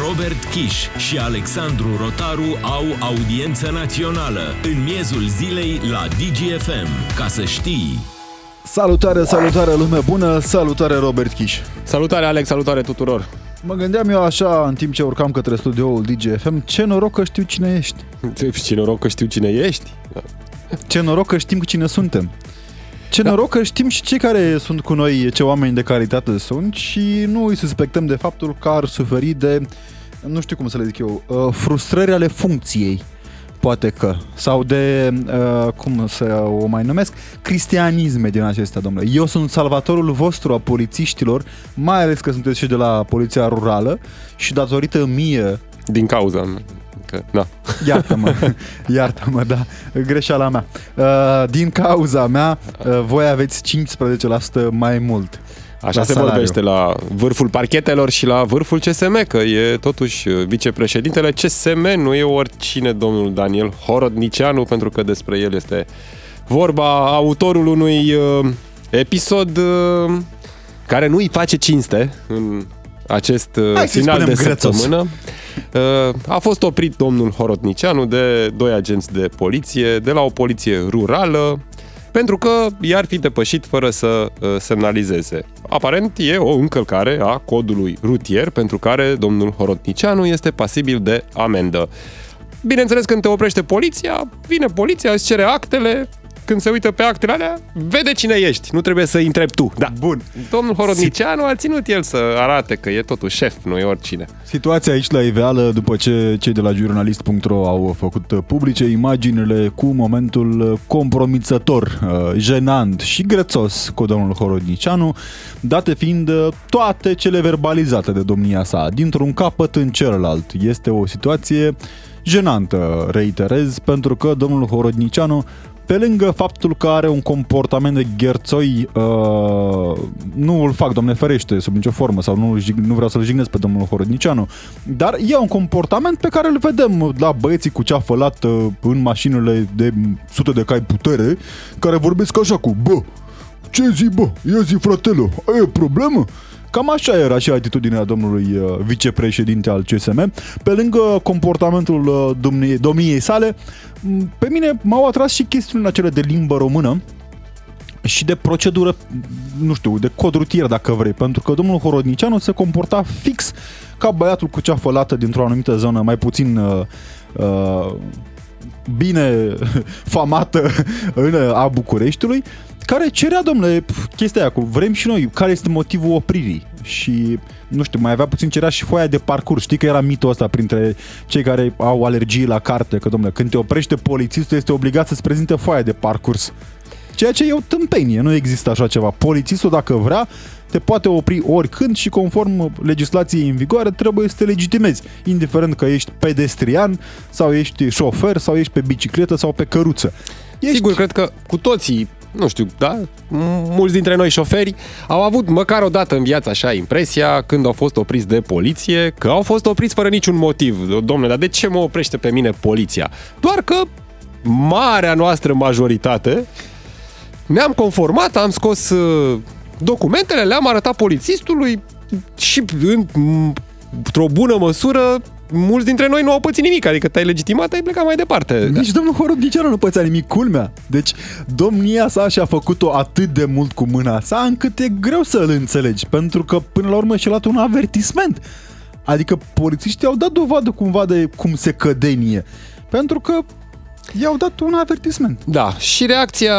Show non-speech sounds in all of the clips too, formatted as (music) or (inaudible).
Robert Kiș și Alexandru Rotaru au audiență națională în miezul zilei la DGFM. Ca să știi... Salutare, salutare lume bună, salutare Robert Kiș. Salutare Alex, salutare tuturor. Mă gândeam eu așa în timp ce urcam către studioul DGFM, ce noroc că știu cine ești. Ce noroc că știu cine ești. Ce noroc că știm cine suntem. Ce da. noroc că știm și cei care sunt cu noi, ce oameni de calitate sunt și nu îi suspectăm de faptul că ar suferi de, nu știu cum să le zic eu, uh, frustrări ale funcției poate că, sau de, uh, cum să o mai numesc, cristianisme din acestea, domnule. Eu sunt salvatorul vostru a polițiștilor, mai ales că sunteți și de la Poliția Rurală și datorită mie... Din cauza că, da. Iartă-mă, (laughs) iartă-mă, da, greșeala mea. Uh, din cauza mea, uh, voi aveți 15% mai mult. Așa se salariu. vorbește la vârful parchetelor și la vârful CSM, că e totuși uh, vicepreședintele CSM, nu e oricine domnul Daniel Horodnicianu, pentru că despre el este vorba autorul unui uh, episod uh, care nu îi face cinste în acest uh, Hai final de săptămână. Uh, a fost oprit domnul Horotnicianu de doi agenți de poliție, de la o poliție rurală, pentru că i-ar fi depășit fără să uh, semnalizeze. Aparent e o încălcare a codului rutier pentru care domnul Horotnicianu este pasibil de amendă. Bineînțeles, când te oprește poliția, vine poliția, îți cere actele, când se uită pe actele alea, vede cine ești, nu trebuie să întrebi tu. Da. Bun. Domnul Horodnicianu a ținut el să arate că e totuși șef, nu e oricine. Situația aici la iveală, după ce cei de la jurnalist.ro au făcut publice imaginile cu momentul compromițător, uh, jenant și grețos cu domnul Horodnicianu, date fiind uh, toate cele verbalizate de domnia sa, dintr-un capăt în celălalt. Este o situație jenantă, reiterez, pentru că domnul Horodnicianu pe lângă faptul că are un comportament de gherțoi, uh, nu îl fac, domne ferește, sub nicio formă, sau nu, nu vreau să-l jignesc pe domnul Horodnicianu, dar e un comportament pe care îl vedem la băieții cu ceafă lată în mașinile de sute de cai putere, care vorbesc așa cu, bă, ce zi, bă, ia zi, fratele, ai o problemă? Cam așa era și atitudinea domnului uh, vicepreședinte al CSM. Pe lângă comportamentul uh, domniei, domniei sale, pe mine m-au atras și chestiunile acele de limbă română, și de procedură, nu știu, de cod rutier dacă vrei, pentru că domnul Horodnicianu se comporta fix ca băiatul cu cea fălată dintr-o anumită zonă mai puțin uh, uh, bine (laughs) famată în, a Bucureștiului, care cerea, domnule, chestia aia cu vrem și noi, care este motivul opririi și nu știu, mai avea puțin cerea și foaia de parcurs. Știi că era mitul ăsta printre cei care au alergii la carte, că domnule, când te oprește polițistul este obligat să-ți prezinte foaia de parcurs. Ceea ce e o tâmpenie, nu există așa ceva. Polițistul, dacă vrea, te poate opri oricând și conform legislației în vigoare trebuie să te legitimezi, indiferent că ești pedestrian sau ești șofer sau ești pe bicicletă sau pe căruță. Ești... Sigur, cred că cu toții nu știu, da? Mulți dintre noi șoferi au avut măcar o dată în viață așa impresia când au fost opriți de poliție că au fost opriți fără niciun motiv. Domnule, dar de ce mă oprește pe mine poliția? Doar că marea noastră majoritate ne-am conformat, am scos uh, documentele, le-am arătat polițistului și într-o bună măsură mulți dintre noi nu au pățit nimic, adică te-ai legitimat, ai plecat mai departe. Nici da. domnul Horodnicianu nu pățea nimic, culmea. Deci domnia sa și-a făcut-o atât de mult cu mâna sa încât e greu să îl înțelegi, pentru că până la urmă și-a luat un avertisment. Adică polițiștii au dat dovadă cumva de cum se cădenie. Pentru că i-au dat un avertisment. Da, și reacția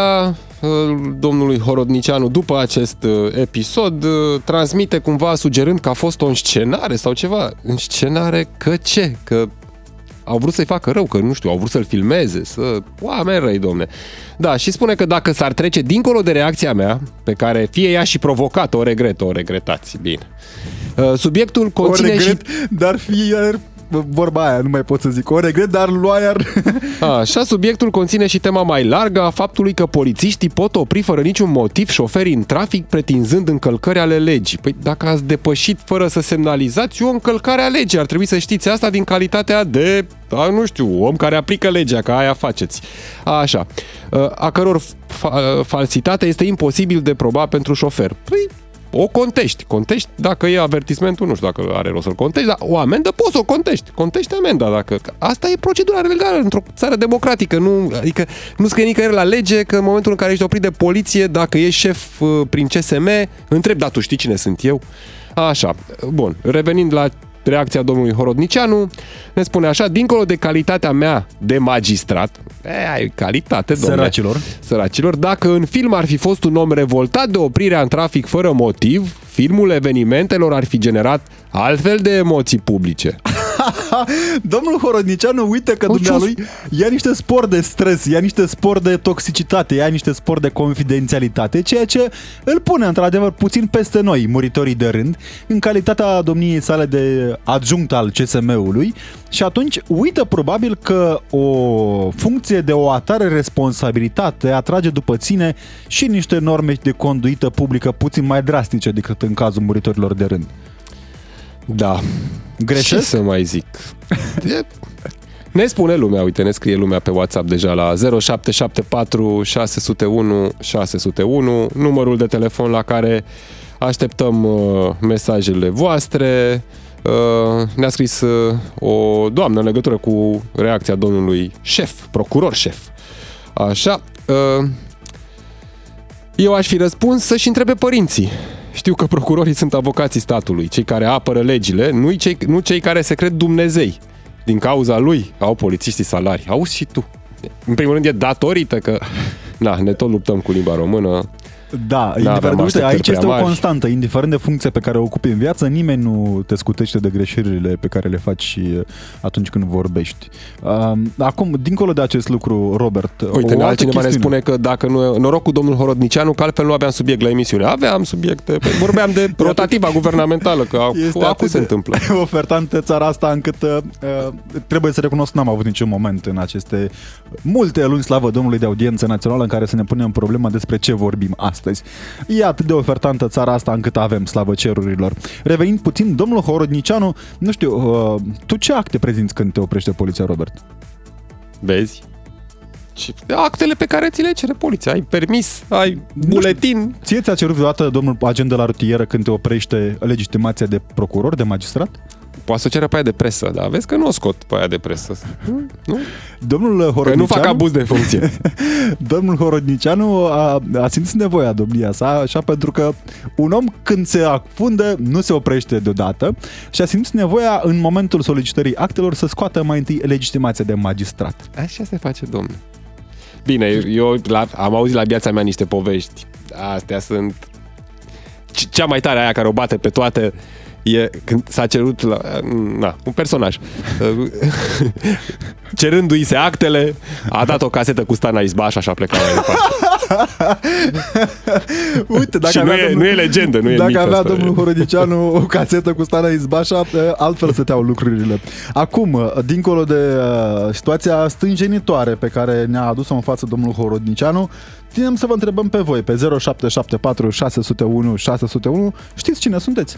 domnului Horodnicianu după acest uh, episod uh, transmite cumva sugerând că a fost o înscenare sau ceva. Înscenare că ce? Că au vrut să-i facă rău, că nu știu, au vrut să-l filmeze, să... Oameni răi, domne. Da, și spune că dacă s-ar trece dincolo de reacția mea, pe care fie ea și provocat, o regret, o regretați, bine. Uh, subiectul conține o regret, și... dar fie vorba aia, nu mai pot să zic. O regret, dar lua iar... (laughs) Așa, subiectul conține și tema mai largă a faptului că polițiștii pot opri fără niciun motiv șoferii în trafic pretinzând încălcări ale legii. Păi dacă ați depășit fără să semnalizați, e o încălcare a legii. Ar trebui să știți asta din calitatea de, a, nu știu, om care aplică legea, ca aia faceți. Așa, a căror fa- falsitate este imposibil de proba pentru șofer. Păi o contești. Contești dacă e avertismentul, nu știu dacă are rost să-l contești, dar o amendă poți să o contești. Contești amenda dacă... Asta e procedura legală într-o țară democratică. Nu, adică nu scrie nicăieri la lege că în momentul în care ești oprit de poliție, dacă ești șef uh, prin CSM, întreb, da, tu știi cine sunt eu? Așa, bun. Revenind la reacția domnului Horodnicianu, ne spune așa, dincolo de calitatea mea de magistrat, e, ai calitate, domnule. Săracilor. Săracilor, dacă în film ar fi fost un om revoltat de oprirea în trafic fără motiv, filmul evenimentelor ar fi generat altfel de emoții publice. (laughs) Domnul Horodnicianu uită că dumnealui ia niște spor de stres, ia niște spor de toxicitate, ia niște spor de confidențialitate, ceea ce îl pune într-adevăr puțin peste noi, muritorii de rând, în calitatea domniei sale de adjunct al CSM-ului și atunci uită probabil că o funcție de o atare responsabilitate atrage după sine și niște norme de conduită publică puțin mai drastice decât în cazul muritorilor de rând. Da. Greșesc? Ce să mai zic? (laughs) E... Ne spune lumea, uite, ne scrie lumea pe WhatsApp deja la 0774 601 601, numărul de telefon la care așteptăm uh, mesajele voastre. Uh, ne-a scris uh, o doamnă în legătură cu reacția domnului șef, procuror șef. Așa. Uh, eu aș fi răspuns să-și întrebe părinții. Știu că procurorii sunt avocații statului, cei care apără legile, nu cei, nu cei care se cred Dumnezei. Din cauza lui au polițiștii salarii. Auzi și tu. În primul rând e datorită că (laughs) na, ne tot luptăm cu limba română. Da, indiferent, uite, aici este o constantă. Indiferent de funcția pe care o ocupi în viață, nimeni nu te scutește de greșelile pe care le faci atunci când vorbești. Acum, dincolo de acest lucru, Robert, Uite, o altcineva chestiune. ne spune că dacă nu noroc cu domnul Horodnicianu, că altfel nu aveam subiect la emisiune. Aveam subiecte, păi vorbeam de (laughs) rotativa guvernamentală, că este acum se întâmplă. (laughs) ofertantă țara asta încât uh, trebuie să recunosc, n-am avut niciun moment în aceste multe luni, slavă Domnului, de audiență națională în care să ne punem problema despre ce vorbim astăzi astăzi. E atât de ofertantă țara asta încât avem slavă cerurilor. Revenind puțin, domnul Horodnicianu, nu știu, uh, tu ce acte prezinți când te oprește poliția, Robert? Vezi? Și actele pe care ți le cere poliția. Ai permis, ai buletin. Ție ți-a cerut vreodată domnul agent de la rutieră când te oprește legitimația de procuror, de magistrat? Poate să ceră pe aia de presă, dar vezi că nu o scot pe aia de presă. (laughs) Nu? Domnul Horodnicianu... nu fac abuz de funcție. (laughs) domnul Horodnicianu a, a simțit nevoia domnia sa, așa pentru că un om când se afundă nu se oprește deodată și a simțit nevoia în momentul solicitării actelor să scoată mai întâi legitimația de magistrat. Așa se face, domnule. Bine, eu la, am auzit la viața mea niște povești. Astea sunt cea mai tare aia care o bate pe toate e când s-a cerut la, na, un personaj (laughs) cerându-i se actele a dat o casetă cu Stana Izbaș așa pleca mai departe (laughs) Uite, dacă și avea nu, e, domnul, nu e legendă, nu e Dacă avea asta, domnul Horodicianu o casetă cu Stana Izbașa, altfel stăteau lucrurile. Acum, dincolo de uh, situația stânjenitoare pe care ne-a adus-o în față domnul Horodnicianu, Ținem să vă întrebăm pe voi, pe 0774 601 601, știți cine sunteți?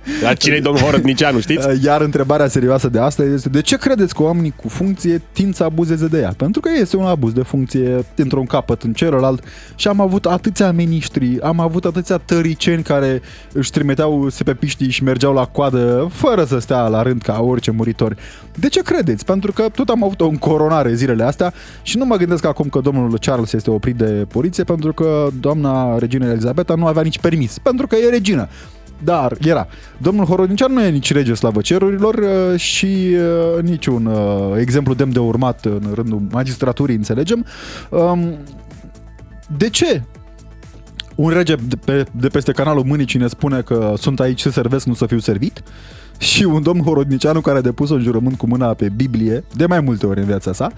Dar cine e domnul Horădnicianu, știți? (laughs) Iar întrebarea serioasă de astăzi este de ce credeți că oamenii cu funcție tind să abuzeze de ea? Pentru că este un abuz de funcție dintr-un capăt în celălalt și am avut atâția miniștri, am avut atâția tăriceni care își trimiteau sepepiștii și mergeau la coadă fără să stea la rând ca orice muritori. De ce credeți? Pentru că tot am avut o încoronare zilele astea și nu mă gândesc acum că domnul Charles este oprit de poliție pentru că doamna regină Elizabeta nu avea nici permis, pentru că e regină. Dar era. Domnul Horodnician nu e nici rege slavă cerurilor uh, și uh, niciun uh, exemplu demn de urmat în rândul magistraturii, înțelegem. Um, de ce un rege de, pe, de peste canalul Mânicii ne spune că sunt aici să servesc, nu să fiu servit? și un domn horodnicianu care a depus un jurământ cu mâna pe Biblie, de mai multe ori în viața sa,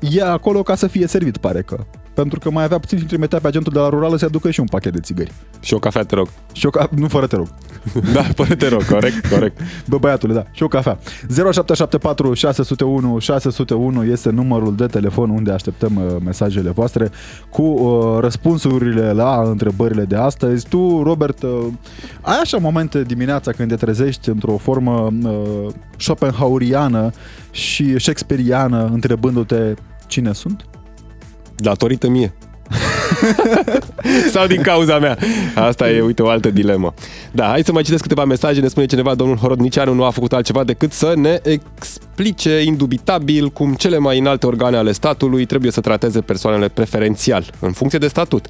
e acolo ca să fie servit, pare că pentru că mai avea puțin și trimitea pe agentul de la rurală să aducă și un pachet de țigări. Și o cafea, te rog. Și o ca... Nu, fără te rog. (laughs) da, fără te rog, corect, corect. (laughs) Bă, băiatule, da. Și o cafea. 0774 601 601 este numărul de telefon unde așteptăm uh, mesajele voastre cu uh, răspunsurile la întrebările de astăzi. Tu, Robert, uh, ai așa momente dimineața când te trezești într-o formă uh, Schopenhaueriană și Shakespeareană întrebându-te cine sunt? Datorită mie. Sau din cauza mea? Asta e, uite, o altă dilemă. Da, hai să mai citesc câteva mesaje. Ne spune cineva, domnul Horodnicianu nu a făcut altceva decât să ne explice indubitabil cum cele mai înalte organe ale statului trebuie să trateze persoanele preferențial, în funcție de statut.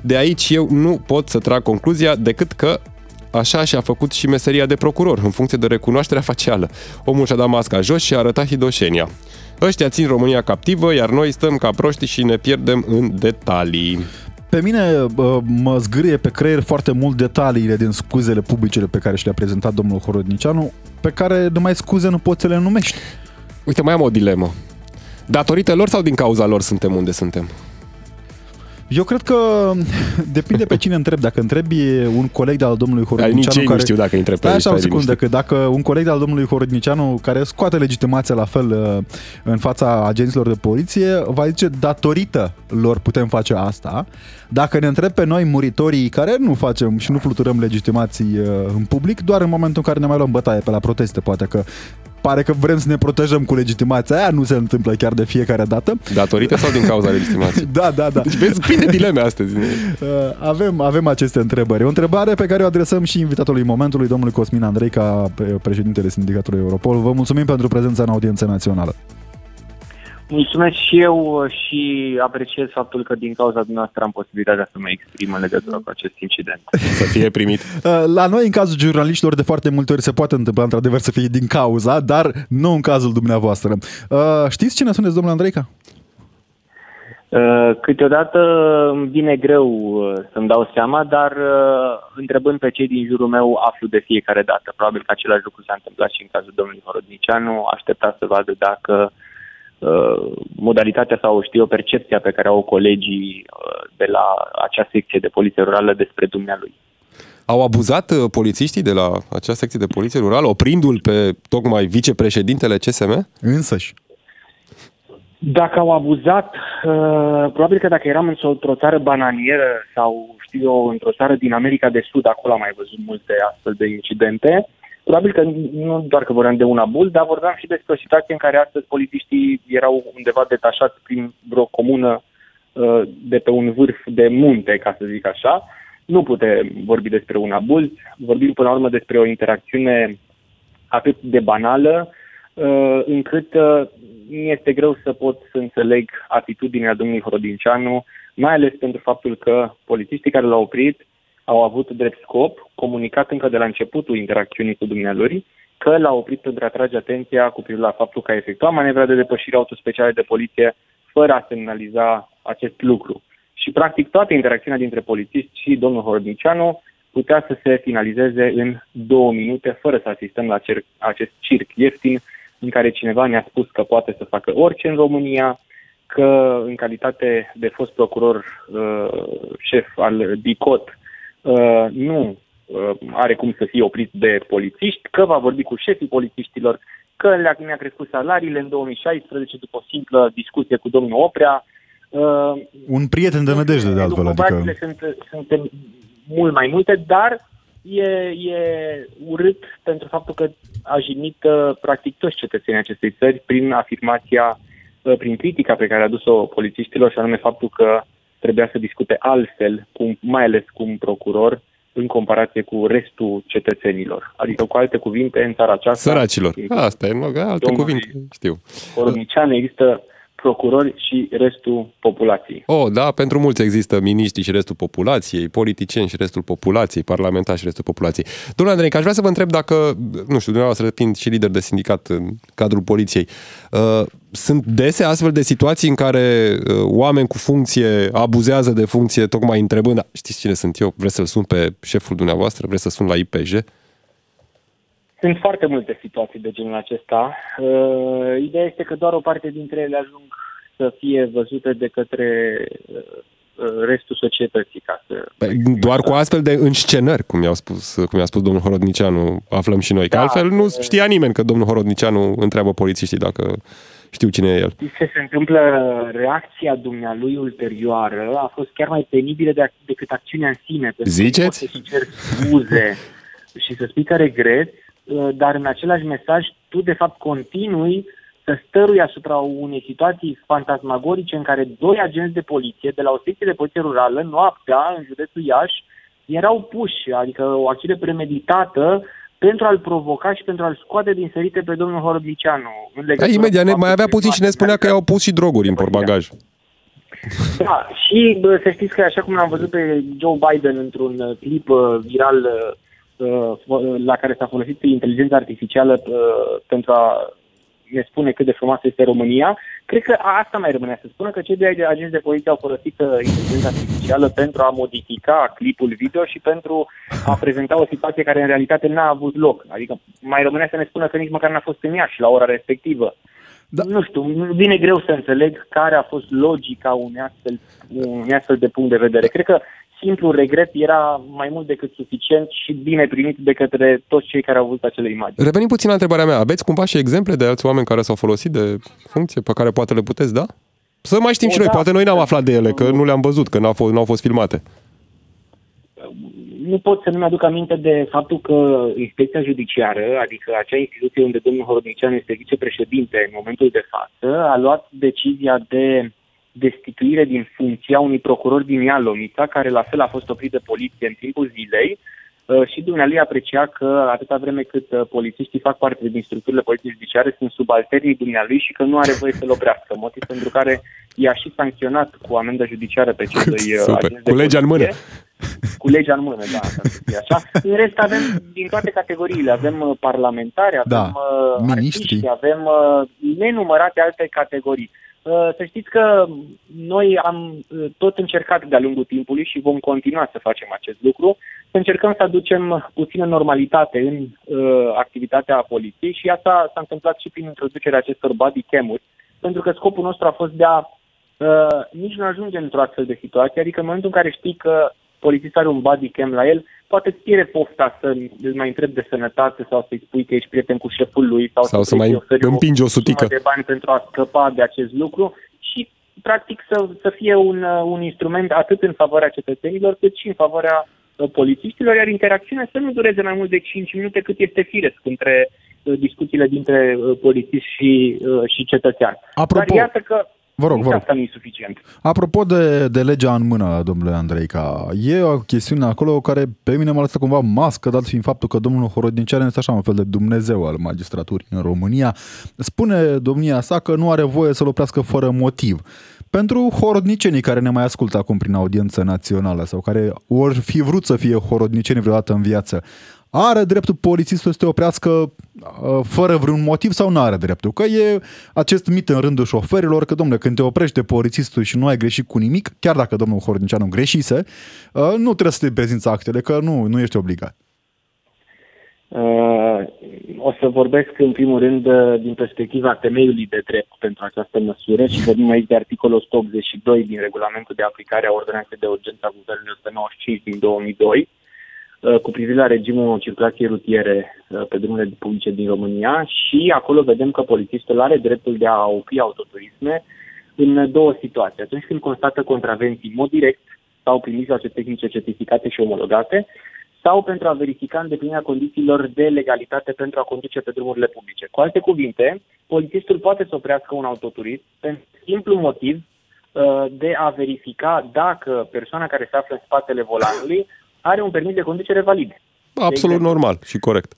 De aici eu nu pot să trag concluzia decât că Așa și-a făcut și meseria de procuror, în funcție de recunoașterea facială. Omul și-a dat masca jos și a arătat hidoșenia. Ăștia țin România captivă, iar noi stăm ca proști și ne pierdem în detalii. Pe mine mă zgârie pe creier foarte mult detaliile din scuzele publice pe care și le-a prezentat domnul Horodnicianu, pe care numai scuze nu poți să le numești. Uite, mai am o dilemă. Datorită lor sau din cauza lor suntem unde suntem? Eu cred că (laughs) depinde pe cine întrebi. Dacă întrebi un coleg de-al domnului Horodnicianu... Nici care... nu știu dacă întreb pe așa o secundă, că dacă un coleg de-al domnului Horodnicianu care scoate legitimația la fel uh, în fața agenților de poliție, va zice datorită lor putem face asta. Dacă ne întreb pe noi muritorii care nu facem și nu fluturăm legitimații uh, în public, doar în momentul în care ne mai luăm bătaie pe la proteste, poate că pare că vrem să ne protejăm cu legitimația aia, nu se întâmplă chiar de fiecare dată. Datorită sau din cauza legitimației? (laughs) da, da, da. Deci vezi, plin dileme astăzi. (laughs) Uh, avem, avem aceste întrebări. O întrebare pe care o adresăm și invitatului momentului, domnului Cosmin Andrei, ca președintele Sindicatului Europol. Vă mulțumim pentru prezența în audiență națională. Mulțumesc și eu și apreciez faptul că din cauza dumneavoastră am posibilitatea să mă exprim în legătură cu acest incident. Să fie primit. (laughs) Uh, la noi, în cazul jurnaliștilor, de foarte multe ori se poate întâmpla, într-adevăr, să fie din cauza, dar nu în cazul dumneavoastră. Uh, știți cine sunteți, domnul Andreica? Uh, câteodată îmi vine greu să-mi dau seama, dar întrebând pe cei din jurul meu aflu de fiecare dată. Probabil că același lucru s-a întâmplat și în cazul domnului Horodnicianu. Aștepta să vadă dacă Uh, modalitatea sau știu eu percepția pe care au colegii uh, de la acea secție de poliție rurală despre dumnealui. Au abuzat uh, polițiștii de la acea secție de poliție rurală, oprindu-l pe tocmai vicepreședintele CSM? Însăși. Dacă au abuzat, probabil că dacă eram într-o țară bananieră sau, știu eu, într-o țară din America de Sud, acolo am mai văzut multe astfel de incidente, Probabil că nu doar că vorbeam de un abuz, dar vorbeam și despre o situație în care astăzi polițiștii erau undeva detașați prin vreo comună uh, de pe un vârf de munte, ca să zic așa. Nu putem vorbi despre un abuz, vorbim până la urmă despre o interacțiune atât de banală, uh, încât uh, mi este greu să pot să înțeleg atitudinea domnului Horodinceanu, mai ales pentru faptul că polițiștii care l-au oprit au avut drept scop, comunicat încă de la începutul interacțiunii cu dumnealui, că l-a oprit pentru a atrage atenția cu privire la faptul că a efectuat manevra de depășire autospeciale de poliție fără a semnaliza acest lucru. Și, practic, toată interacțiunea dintre polițist și domnul Horodnicianu putea să se finalizeze în două minute, fără să asistăm la cer- acest circ ieftin în care cineva ne-a spus că poate să facă orice în România, că în calitate de fost procuror uh, șef al DICOT Uh, nu uh, are cum să fie oprit de polițiști, că va vorbi cu șefii polițiștilor, că le-a, mi-a crescut salariile în 2016 după o simplă discuție cu domnul Oprea. Uh, Un prieten de nădejde, de altfel. Adică... Sunt, sunt mult mai multe, dar e, e urât pentru faptul că a jignit uh, practic toți cetățenii acestei țări prin afirmația, uh, prin critica pe care a adus-o polițiștilor și anume faptul că trebuia să discute altfel, cum, mai ales cu un procuror, în comparație cu restul cetățenilor. Adică, cu alte cuvinte, în țara aceasta... Săracilor. Asta e, alte cuvinte, știu. Ornicean există procurori și restul populației. Oh, da, pentru mulți există miniștri și restul populației, politicieni și restul populației, parlamentari și restul populației. Domnule Andrei, aș vrea să vă întreb dacă, nu știu, dumneavoastră fiind și lider de sindicat în cadrul poliției, uh, sunt dese astfel de situații în care uh, oameni cu funcție abuzează de funcție tocmai întrebând, știți cine sunt eu, vreți să-l sun pe șeful dumneavoastră, vreți să sun la IPJ? Sunt foarte multe situații de genul acesta. Uh, ideea este că doar o parte dintre ele ajung să fie văzute de către uh, restul societății. Ca să... Păi, doar cu astfel de înscenări, cum i-a spus, cum i-a spus domnul Horodnicianu, aflăm și noi. Că da, altfel nu știa nimeni că domnul Horodnicianu întreabă polițiștii dacă știu cine e el. Ce se întâmplă, reacția dumnealui ulterioară a fost chiar mai penibilă de, decât acțiunea în sine. Ziceți? Să cer scuze și să spui că regret, uh, dar în același mesaj tu de fapt continui să stărui asupra unei situații fantasmagorice în care doi agenți de poliție de la o secție de poliție rurală, noaptea, în județul Iași, erau puși, adică o acțiune premeditată pentru a-l provoca și pentru a-l scoate din sărite pe domnul Horodnicianu. Da, imediat, ne, mai avea puțin și ne spunea că i-au pus și droguri în portbagaj. Da, și bă, să știți că așa cum l-am văzut pe Joe Biden într-un uh, clip uh, viral uh, la care s-a folosit inteligența artificială pentru a ne spune cât de frumoasă este România, cred că asta mai rămâne să spună că cei doi agenți de poliție au folosit inteligența artificială pentru a modifica clipul video și pentru a prezenta o situație care în realitate n-a avut loc. Adică mai rămâne să ne spună că nici măcar n-a fost în Iași la ora respectivă. Da. Nu știu, vine greu să înțeleg care a fost logica unui astfel, unui astfel de punct de vedere. Cred că simplu regret era mai mult decât suficient și bine primit de către toți cei care au văzut acele imagini. Revenim puțin la întrebarea mea. Aveți cumva și exemple de alți oameni care s-au folosit de funcție pe care poate le puteți da? Să mai știm o, și noi, da. poate noi n-am aflat de ele, că nu le-am văzut, că n-au fost, n-au fost filmate nu pot să nu-mi aduc aminte de faptul că inspecția judiciară, adică acea instituție unde domnul Horodnician este vicepreședinte în momentul de față, a luat decizia de destituire din funcția unui procuror din Ialomița, care la fel a fost oprit de poliție în timpul zilei, uh, și dumnealui aprecia că atâta vreme cât uh, polițiștii fac parte din structurile poliției judiciare, sunt subalternii dumnealui și că nu are voie să-l oprească, motiv pentru care i-a și sancționat cu amendă judiciară pe cei doi uh, Super. agenți Cu legea în mână. Cu legea în mână, da, să fie așa. În rest avem din toate categoriile, avem parlamentari, avem da. artiști, avem nenumărate alte categorii. Uh, să știți că noi am uh, tot încercat de-a lungul timpului și vom continua să facem acest lucru, să încercăm să aducem puțină normalitate în uh, activitatea poliției și asta s-a întâmplat și prin introducerea acestor body cam-uri, pentru că scopul nostru a fost de a uh, nici nu ajunge într-o astfel de situație, adică în momentul în care știi că polițistul are un body cam la el, poate îți pierde pofta să îl mai întrebi de sănătate sau să-i spui că ești prieten cu șeful lui sau, sau să, să mai împingi o sutică de bani pentru a scăpa de acest lucru și practic să, să fie un, un instrument atât în favoarea cetățenilor cât și în favoarea uh, polițiștilor, iar interacțiunea să nu dureze mai mult de 5 minute cât este firesc între uh, discuțiile dintre uh, polițiști și, și cetățean. Apropo, Dar iată că Vă rog, vă rog. Asta nu e suficient. Apropo de, de legea în mână, domnule Andreica, e o chestiune acolo care pe mine m-a lăsat cumva mască, dat fiind faptul că domnul Horodnician este așa un fel de Dumnezeu al magistraturii în România. Spune domnia sa că nu are voie să-l oprească fără motiv. Pentru horodnicenii care ne mai ascultă acum prin audiență națională sau care ori fi vrut să fie horodniceni vreodată în viață, are dreptul polițistul să te oprească uh, fără vreun motiv sau nu are dreptul? Că e acest mit în rândul șoferilor că, domnule, când te oprește polițistul și nu ai greșit cu nimic, chiar dacă domnul Hornicianu greșise, uh, nu trebuie să te prezinți actele, că nu, nu ești obligat. Uh, o să vorbesc în primul rând din perspectiva temeiului de drept pentru această măsură și vorbim aici de articolul 182 din regulamentul de aplicare a ordonanței de urgență a Guvernului 195 din 2002, Uh, cu privire la regimul circulației rutiere uh, pe drumurile publice din România și acolo vedem că polițistul are dreptul de a opri autoturisme în două situații. Atunci când constată contravenții în mod direct sau prin mijloace tehnice certificate și omologate, sau pentru a verifica îndeplinirea condițiilor de legalitate pentru a conduce pe drumurile publice. Cu alte cuvinte, polițistul poate să oprească un autoturism pentru simplu motiv uh, de a verifica dacă persoana care se află în spatele volanului are un permis de conducere valid. Absolut normal și corect.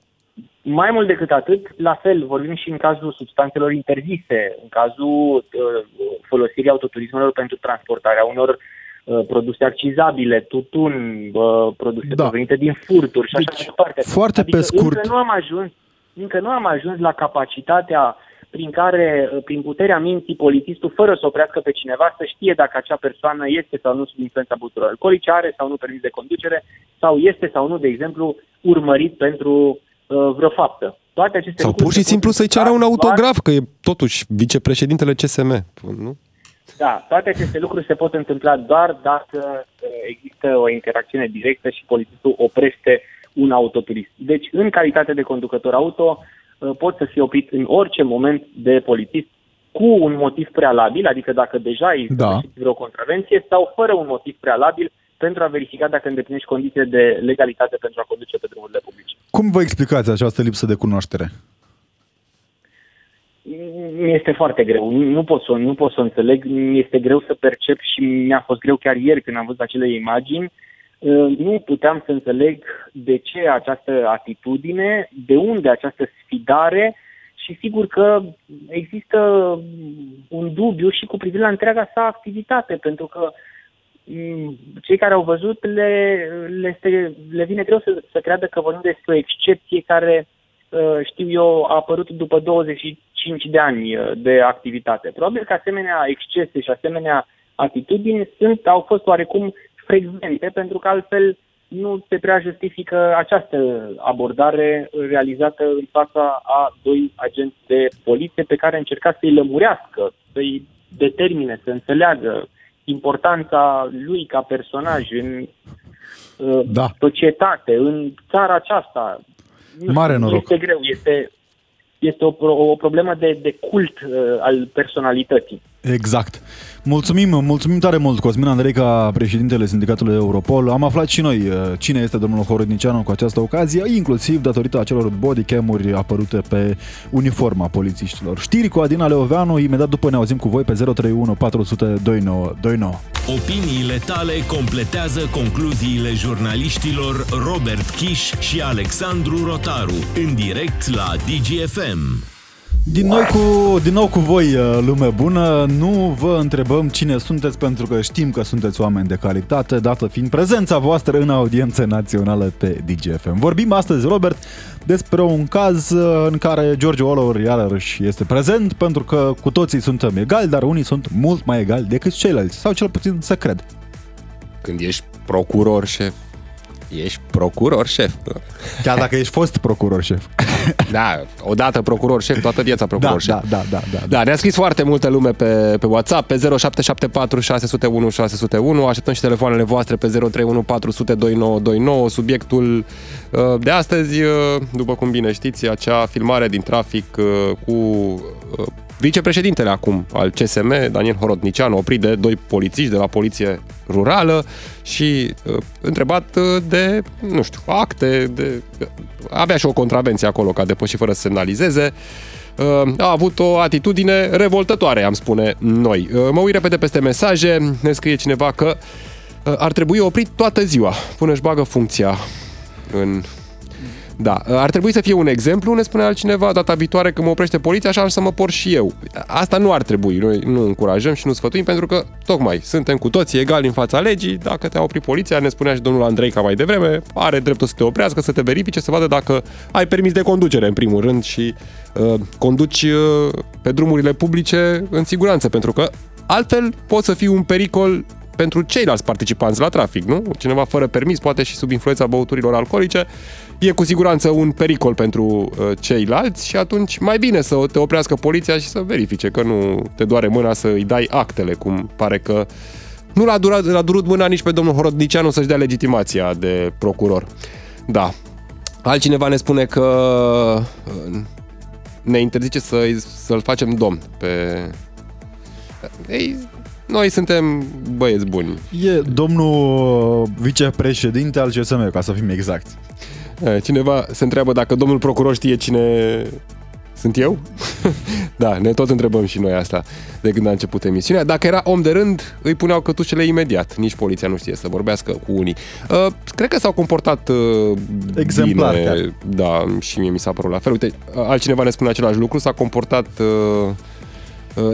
Mai mult decât atât, la fel, vorbim și în cazul substanțelor interzise, în cazul uh, folosirii autoturismelor pentru transportarea unor uh, produse accizabile, tutun, uh, produse da. provenite din furturi și deci, așa mai departe. Foarte adică pe scurt. Încă nu am ajuns, încă nu am ajuns la capacitatea prin care, uh, prin puterea minții, polițistul, fără să oprească pe cineva, să știe dacă acea persoană este sau nu sub influența băuturilor alcoolice, are sau nu permis de conducere, sau este sau nu, de exemplu, urmărit pentru uh, vreo faptă. Toate aceste sau pur și simplu să-i ceară un autograf, că e totuși vicepreședintele CSM, nu? Da, toate aceste lucruri se pot întâmpla doar dacă uh, există o interacțiune directă și polițistul oprește un autoturist. Deci, în calitate de conducător auto, Uh, poți să fii oprit în orice moment de polițist cu un motiv prealabil, adică dacă deja ai da. vreo contravenție, sau fără un motiv prealabil pentru a verifica dacă îndeplinești condiții de legalitate pentru a conduce pe drumurile publice. Cum vă explicați această lipsă de cunoaștere? este foarte greu. Nu pot, să, nu pot să înțeleg, este greu să percep și mi-a fost greu chiar ieri când am văzut acele imagini. Uh, nu puteam să înțeleg de ce această atitudine, de unde această sfidare și sigur că există un dubiu și cu privire la întreaga sa activitate, pentru că mm, cei care au văzut le, le, este, le vine greu să, să creadă că vorbim despre o excepție care, uh, știu eu, a apărut după 25 de ani uh, de activitate. Probabil că asemenea excese și asemenea atitudini sunt, au fost oarecum frecvente, pentru că altfel nu se prea justifică această abordare realizată în fața a doi agenți de poliție pe care încerca să-i lămurească, să-i determine, să înțeleagă importanța lui ca personaj în uh, da. societate, în țara aceasta. Nu Mare știu, noroc. Este greu, este, este o, o problemă de, de cult uh, al personalității. Exact. Mulțumim, mulțumim tare mult, Cosmin Andrei, ca președintele Sindicatului Europol. Am aflat și noi uh, cine este domnul Horodnicianu cu această ocazie, inclusiv datorită acelor bodycam-uri apărute pe uniforma polițiștilor. Știri cu Adina Leoveanu, imediat după ne auzim cu voi pe 031 400 2929. Opiniile tale completează concluziile jurnaliștilor Robert Kiș și Alexandru Rotaru în direct la DGFM. Din, noi cu, din nou cu voi, uh, lume bună, nu vă întrebăm cine sunteți pentru că știm că sunteți oameni de calitate, dată fiind prezența voastră în audiență națională pe DGFM. Vorbim astăzi, Robert, despre un caz uh, în care George Orwell iarăși este prezent pentru că cu toții suntem egali, dar unii sunt mult mai egali decât ceilalți, sau cel puțin să cred. Când ești procuror șef, Ești procuror șef. Chiar dacă ești fost procuror șef. (laughs) Da, odată procuror șef, toată viața procuror da, șef. Da, da, da, da, da. ne-a scris foarte multă lume pe, pe WhatsApp, pe 0774 601 601. Așteptăm și telefoanele voastre pe 031 400 2929. Subiectul uh, de astăzi, uh, după cum bine știți, acea filmare din trafic uh, cu vicepreședintele acum al CSM, Daniel Horodnicianu, oprit de doi polițiști de la poliție rurală și uh, întrebat uh, de, nu știu, acte, de, avea și o contravenție acolo, ca depăși fără să semnalizeze. Uh, a avut o atitudine revoltătoare, am spune noi. Uh, mă uit repede peste mesaje, ne scrie cineva că uh, ar trebui oprit toată ziua până își bagă funcția în da, ar trebui să fie un exemplu, ne spune altcineva, data viitoare când mă oprește poliția, așa să mă por și eu. Asta nu ar trebui, noi nu încurajăm și nu sfătuim, pentru că, tocmai, suntem cu toții egali în fața legii, dacă te-a oprit poliția, ne spunea și domnul Andrei ca mai devreme, are dreptul să te oprească, să te verifice, să vadă dacă ai permis de conducere, în primul rând, și uh, conduci uh, pe drumurile publice în siguranță, pentru că altfel poți să fii un pericol pentru ceilalți participanți la trafic, nu? Cineva fără permis, poate și sub influența băuturilor alcoolice, e cu siguranță un pericol pentru uh, ceilalți și atunci mai bine să te oprească poliția și să verifice că nu te doare mâna să îi dai actele, cum pare că nu l-a, durat, l-a durut mâna nici pe domnul Horodnicianu să-și dea legitimația de procuror. Da. Altcineva ne spune că uh, ne interzice să, să-l facem domn pe... Ei, noi suntem băieți buni. E domnul vicepreședinte al CSM, ca să fim exacti. Cineva se întreabă dacă domnul procuror știe cine sunt eu? (laughs) da, ne tot întrebăm și noi asta de când a început emisiunea. Dacă era om de rând, îi puneau cătușele imediat. Nici poliția nu știe să vorbească cu unii. Uh, cred că s-au comportat uh, Exemplar, bine. Chiar. Da, și mie mi s-a părut la fel. Uite, altcineva ne spune același lucru, s-a comportat uh, Uh,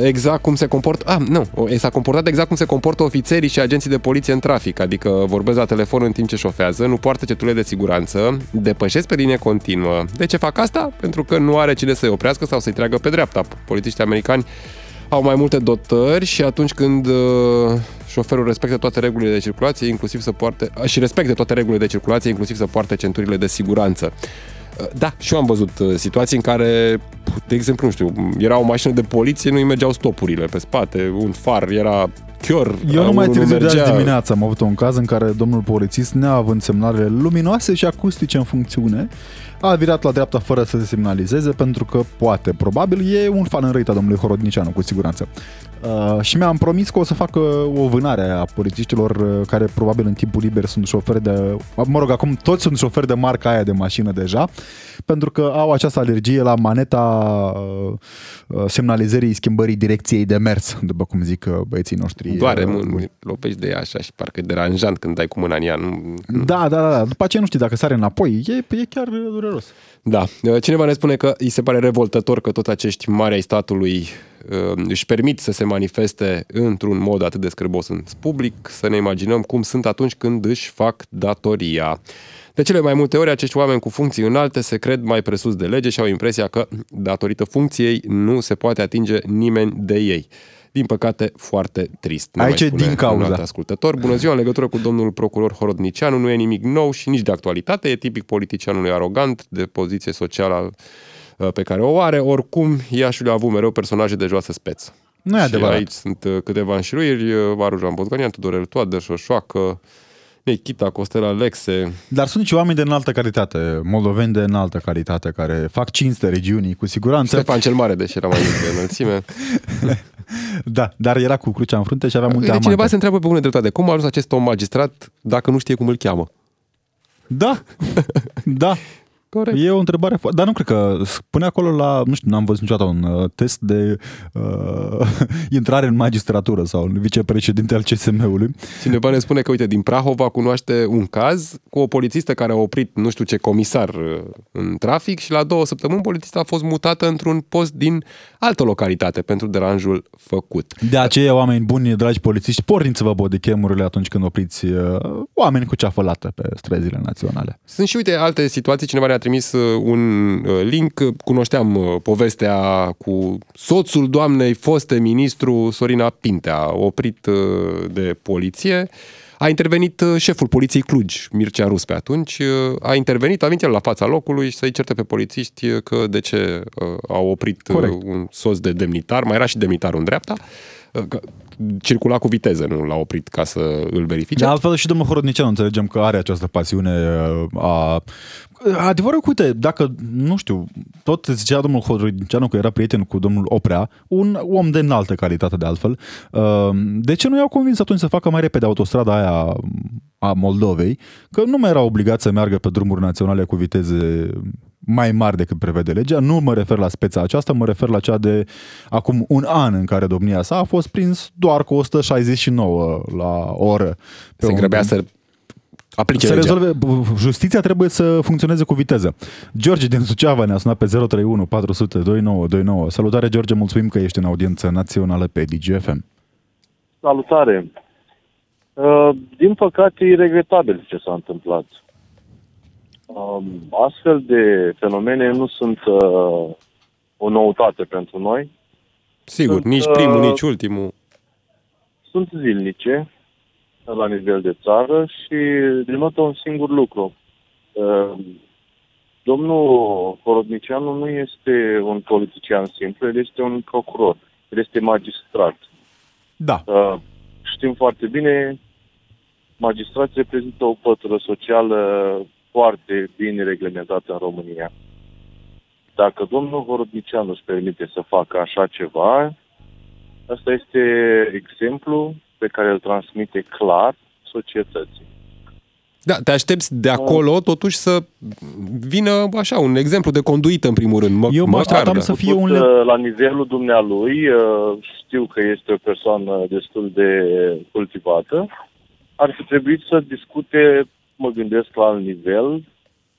exact cum se comportă, ah, nu, s-a comportat exact cum se comportă ofițerii și agenții de poliție în trafic, adică vorbesc la telefon în timp ce șofează, nu poartă cetule de siguranță, depășesc pe linie continuă. De ce fac asta? Pentru că nu are cine să-i oprească sau să-i treagă pe dreapta. Polițiștii americani au mai multe dotări și atunci când uh, șoferul respectă toate regulile de circulație, inclusiv să poarte și respecte toate regulile de circulație, inclusiv să poarte centurile de siguranță. Uh, da, și eu am văzut uh, situații în care, de exemplu, nu știu, era o mașină de poliție, nu-i mergeau stopurile pe spate, un far era chior. Eu nu mai târziu mergea... de azi dimineața am avut un caz în care domnul polițist, neavând semnalele luminoase și acustice în funcțiune, a virat la dreapta fără să se semnalizeze pentru că poate, probabil, e un fan în a domnului Horodnicianu, cu siguranță. Uh, și mi-am promis că o să facă o vânare a polițiștilor uh, care probabil în timpul liber sunt șoferi de... Mă rog, acum toți sunt șoferi de marca aia de mașină deja, pentru că au această alergie la maneta uh, uh semnalizării schimbării direcției de mers, după cum zic uh, băieții noștri. Doare, uh, mă, lopești de ea așa și parcă e deranjant când dai cu mâna în ea. Nu, nu. Da, da, da. După aceea nu știi dacă sare înapoi. E, e chiar dureros. Da. Cineva ne spune că îi se pare revoltător că toți acești mari ai statului uh, își permit să se manifeste într-un mod atât de scârbos în public, să ne imaginăm cum sunt atunci când își fac datoria. De cele mai multe ori, acești oameni cu funcții înalte se cred mai presus de lege și au impresia că, datorită funcției, nu se poate atinge nimeni de ei. Din păcate, foarte trist. Ne Aici e din cauza. Un alt ascultător. Bună ziua, în legătură cu domnul procuror Horodnicianu, nu e nimic nou și nici de actualitate, e tipic politicianului arogant, de poziție socială uh, pe care o are. Oricum, Iașul a avut mereu personaje de joasă speță. Nu e adevărat. aici sunt uh, câteva înșiruiri, uh, Varu Jean Bozganian, Tudorel Toader, Șoșoacă, Nechita, Costel Alexe. Dar sunt și oameni de înaltă calitate, moldoveni de înaltă calitate, care fac cinste regiunii, cu siguranță. Ștefan cel Mare, deși era mai mic de înălțime. (laughs) da, dar era cu crucea în frunte și avea multe amante. Cineva se întreabă pe bună dreptate, cum a ajuns acest om magistrat dacă nu știe cum îl cheamă? Da, (laughs) da. Corect. E o întrebare foarte... Dar nu cred că spune acolo la... Nu știu, n-am văzut niciodată un uh, test de uh, (laughs) intrare în magistratură sau un vicepreședinte al CSM-ului. Cineva ne spune că, uite, din Prahova cunoaște un caz cu o polițistă care a oprit nu știu ce comisar uh, în trafic și la două săptămâni polițista a fost mutată într-un post din altă localitate pentru deranjul făcut. De aceea, oameni buni, dragi polițiști, porniți-vă bodycam atânci când opriți uh, oameni cu ceafă lată pe străzile naționale. Sunt și, uite, alte situații. Cineva ne-a trimis uh, un uh, link. Cunoșteam uh, povestea cu soțul doamnei foste ministru Sorina Pintea, oprit de poliție. A intervenit șeful poliției Cluj, Mircea Rus pe atunci, a intervenit, a venit el la fața locului și să-i certe pe polițiști că de ce au oprit Corect. un soț de demnitar, mai era și demnitarul în dreapta, circula cu viteză, nu l-a oprit ca să îl verifice. De altfel și domnul Horodniceanu înțelegem că are această pasiune a Adevărul, uite, dacă, nu știu, tot zicea domnul Hodricianu că era prieten cu domnul Oprea, un om de înaltă calitate de altfel, uh, de ce nu i-au convins atunci să facă mai repede autostrada aia a Moldovei, că nu mai era obligat să meargă pe drumuri naționale cu viteze mai mari decât prevede legea. Nu mă refer la speța aceasta, mă refer la cea de acum un an în care domnia sa a fost prins doar cu 169 la oră. Se grăbea să aplice să rezolve, justiția trebuie să funcționeze cu viteză. George din Suceava ne-a sunat pe 031 400 2929. Salutare, George, mulțumim că ești în audiență națională pe DGFM. Salutare! Uh, din păcate, e regretabil ce s-a întâmplat. Um, astfel de fenomene nu sunt uh, o noutate pentru noi. Sigur, sunt, nici primul, uh, nici ultimul. Sunt zilnice la nivel de țară și denotă un singur lucru. Uh, domnul Horodnicianu nu este un politician simplu, el este un procuror, el este magistrat. Da. Uh, știm foarte bine, magistrații reprezintă o pătură socială foarte bine reglementată în România. Dacă domnul Horodnicianu își permite să facă așa ceva, asta este exemplu pe care îl transmite clar societății. Da, te aștepți de acolo totuși să vină așa un exemplu de conduită în primul rând. Mă, Eu mă așteptam să fie un... La nivelul dumnealui, uh, știu că este o persoană destul de cultivată, ar fi trebuit să discute, mă gândesc, la alt nivel,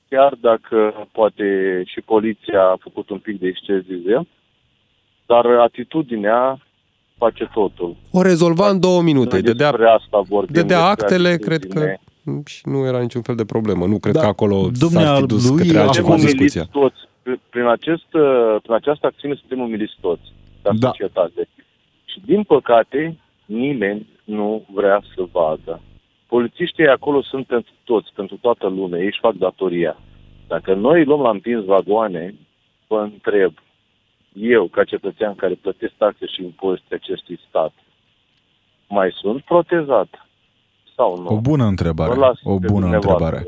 chiar dacă poate și poliția a făcut un pic de exces de zel, dar atitudinea face totul. O rezolva în două minute. Dădea, asta vorbim, dădea actele, cred că și nu era niciun fel de problemă. Nu cred da, că acolo s-ar fi dus către altceva discuția. Toți. Prin, acest, prin această acțiune suntem umiliți toți ca da. societate. Și din păcate, nimeni nu vrea să vadă. Polițiștii acolo sunt pentru toți, pentru toată lumea. Ei își fac datoria. Dacă noi luăm la împins vagoane, vă întreb, eu, ca cetățean care plătesc taxe și impozite acestui stat, mai sunt protezat sau nu? O bună întrebare. O bună întrebare.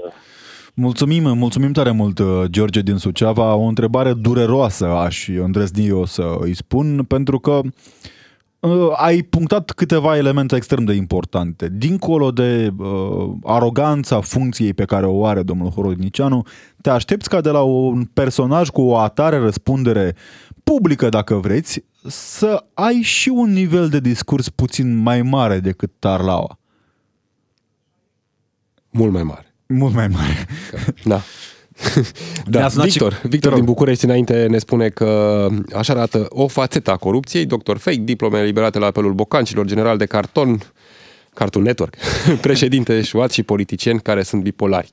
Mulțumim, mulțumim tare mult, uh, George din Suceava. O întrebare dureroasă aș îndrăzni eu să îi spun, pentru că uh, ai punctat câteva elemente extrem de importante. Dincolo de uh, aroganța funcției pe care o are domnul Horodnicianu, te aștepți ca de la un personaj cu o atare răspundere publică, dacă vreți, să ai și un nivel de discurs puțin mai mare decât Tarlaua. Mult mai mare. Mult mai mare. Da. Da, Victor, și... Victor din București înainte ne spune că așa arată o fațetă a corupției, doctor fake, diplome eliberate la apelul bocancilor, general de carton, Cartoon Network, (laughs) președinte șuat și politicieni care sunt bipolari.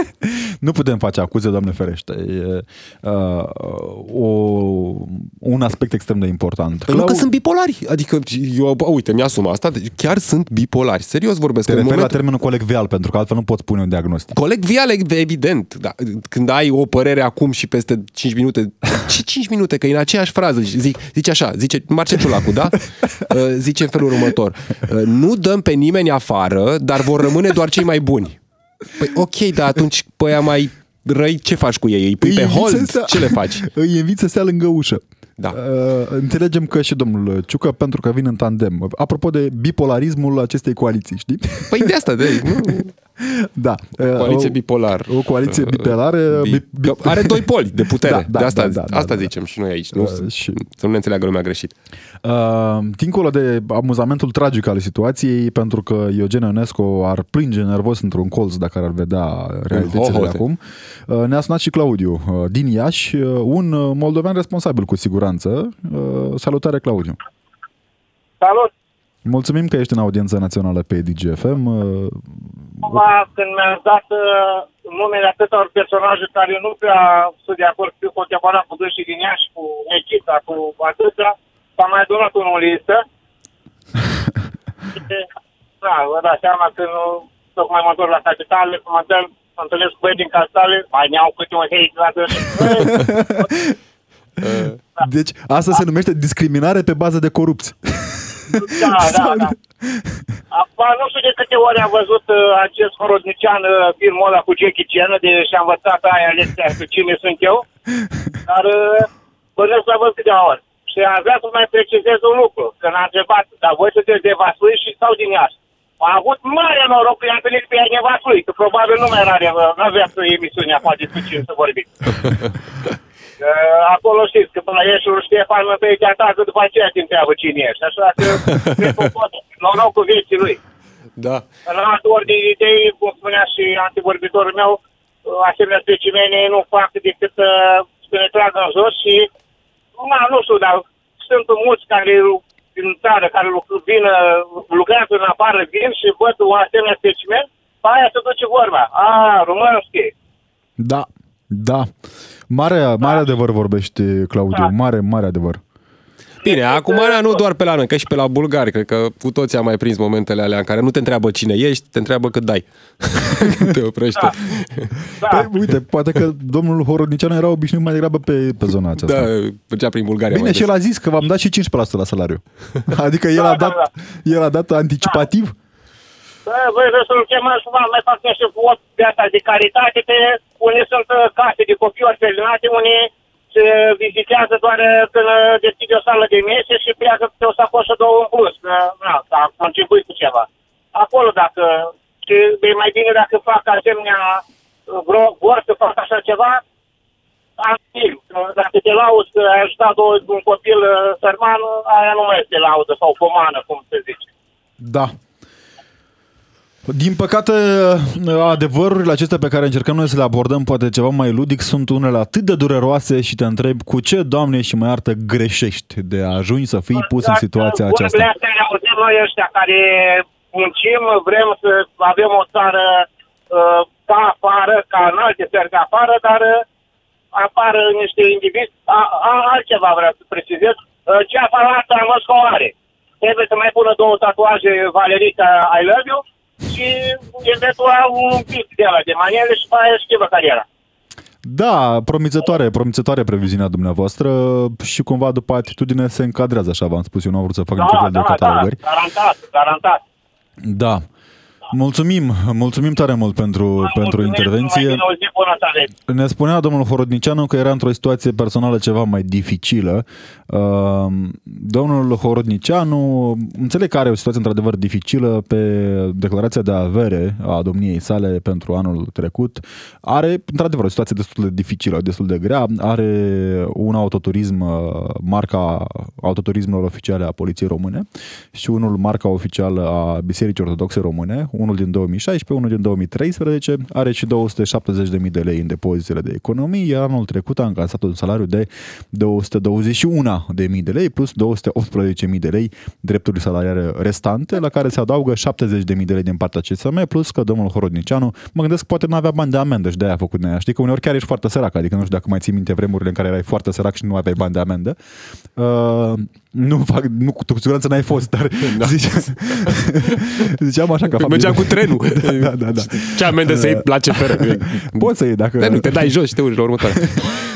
(laughs) nu putem face acuze, doamne ferește. E uh, o, un aspect extrem de important. Păi nu că sunt bipolari. Adică, eu, uite, mi-asum asta, deci chiar sunt bipolari. Serios vorbesc. Te referi moment... la termenul coleg vial, pentru că altfel nu poți pune un diagnostic. Coleg vial, evident. Da. Când ai o părere acum și peste 5 minute, ce 5 minute? Că e în aceeași frază. Zic, zice așa, zice Marcel Ciulacu, da? (laughs) Uh, zice în felul următor. Uh, nu dăm pe nimeni afară, dar vor rămâne doar cei mai buni. Păi ok, dar atunci pe aia mai răi, ce faci cu ei? Îi pui îi pe hold? Să... Ce le faci? (laughs) Îi invit să stea lângă ușă. Da. Uh, înțelegem că și domnul Ciucă, pentru că vin în tandem. Apropo de bipolarismul acestei coaliții, știi? Păi de asta, de (laughs) nu... Da. O coaliție bipolar. O coaliție uh, bipolară. Bi, bi, are doi poli de putere. (laughs) Da, da, de asta, da, da, asta da, zicem da. și noi aici. Nu? Uh, și... Să nu ne înțeleagă lumea greșit. Uh, dincolo de amuzamentul tragic al situației, pentru că Eugen Ionescu ar plânge nervos într-un colț dacă ar vedea realitățile de acum, uh, ne-a sunat și Claudiu uh, din Iași, uh, un moldovean responsabil cu siguranță. Uh, salutare, Claudiu! Salut! Mulțumim că ești în audiența națională pe DGFM. Acum, când mi-a dat uh, numele atâtor personaje care nu prea sunt de acord cu contemporan cu dânsii din Iași, cu Necita, cu atâția, s-a mai adunat unul în listă. (laughs) da, vă dați seama că nu, tocmai mă întorc la capitale, mă întâlnesc cu băieți din capitale, mai ne-au câte un hate la dânsii. (laughs) (laughs) Deci asta se numește discriminare pe bază de corupție. Da, da, da. Acum, nu știu de câte ori am văzut uh, acest horodnician uh, filmul ăla cu Jackie Chan, de și-a învățat aia lecția cu cine sunt eu, dar uh, bănesc la văd câteva ori. Și am vrea să mai precizez un lucru, că n-a întrebat, dar voi sunteți de Vaslui și sau din Iași? A avut mare noroc că i-am venit pe ea de Vaslui, că probabil nu mai are, nu avea să emisiunea poate cu cine să vorbim. (laughs) Uh, acolo știți că până ieși Ștefan mă pe te atacă, după aceea te întreabă cine ești. Așa că cred că pot noroc cu vieții lui. Da. În altă ori de idei, cum spunea și antivorbitorul meu, asemenea specimene nu fac decât să ne tragă în jos și, na, nu știu, dar sunt mulți care din țară care vin, lucrează în afară, vin și văd un asemenea specimen, pe aia se duce vorba. A, românski. Da, da. Mare, mare da. adevăr vorbește Claudiu, da. mare, mare adevăr. Bine, acum nu doar pe la noi, că și pe la bulgari, cred că cu toți am mai prins momentele alea în care nu te întreabă cine ești, te întreabă cât dai. (laughs) te oprește. Da. (laughs) Da. Păi, uite, poate că domnul Horodnicianu era obișnuit mai degrabă pe, pe zona aceasta. Da, mergea prin Bulgaria. Bine, și el a zis că v-am dat și 15% la salariu. (laughs) Adică el, da, a dat, da, da. el a dat anticipativ. Da. Voi vreau să-l chemați cumva, mai fac niște vot de asta de caritate, pe unde sunt uh, case de copii orfelinate, unde se vizitează doar uh, când uh, deschide o sală de mese și pleacă pe o sacoșă două în plus. Că, na, a contribuit cu ceva. Acolo, dacă și e mai bine dacă fac asemenea vor să fac așa ceva, activ. Dacă te lauzi că ai ajutat un copil sărman, aia nu mai este laudă sau pomană, cum se zice. Da, din păcate, adevărurile acestea pe care încercăm noi să le abordăm, poate ceva mai ludic, sunt unele atât de dureroase și te întreb cu ce, Doamne, și mai artă greșești de a ajungi să fii pus în situația aceasta. Astea le auzim noi ăștia care muncim, vrem să avem o țară uh, ca afară, ca în alte țări ca afară, dar uh, apară niște indivizi, a, a, altceva vreau să precizez, uh, ce afară asta Moscova are. Trebuie să mai pună două tatuaje Valerica I love you și eventual un pic de ala de manele și pe aia schimbă cariera. Da, promițătoare, promițătoare previziunea dumneavoastră și cumva după atitudine se încadrează, așa v-am spus, eu nu am vrut să fac da, niciun fel da, de catalogări. Da, garantat, garantat. Da. Mulțumim, mulțumim tare mult pentru, pentru intervenție. Ne spunea domnul Horodnicianu că era într-o situație personală ceva mai dificilă. Uh, domnul Horodnicianu, înțeleg că are o situație într-adevăr dificilă pe declarația de avere a domniei sale pentru anul trecut. Are într-adevăr o situație destul de dificilă, destul de grea. Are un autoturism, uh, marca autoturismelor oficiale a Poliției Române și unul marca oficială a Bisericii Ortodoxe Române, unul din 2016, unul din 2013, are și 270.000 de lei în depozitele de economie, iar anul trecut a încasat un salariu de 221.000 de lei plus 218.000 de lei drepturi salariare restante, la care se adaugă 70.000 de lei din partea CSM, plus că domnul Horodnicianu, mă gândesc că poate nu avea bani de amendă și de aia a făcut nea. Știi că uneori chiar ești foarte sărac, adică nu știu dacă mai ții minte vremurile în care erai foarte sărac și nu aveai bani de amendă. Uh, nu fac, nu, cu siguranță n-ai fost, dar (laughs) da. zice, (laughs) ziceam așa că... Mergeam cu trenul. (laughs) da, da, da. Ce amendă să iei la CFR? Poți să iei dacă... Da, nu, te dai jos și te urci la următoare.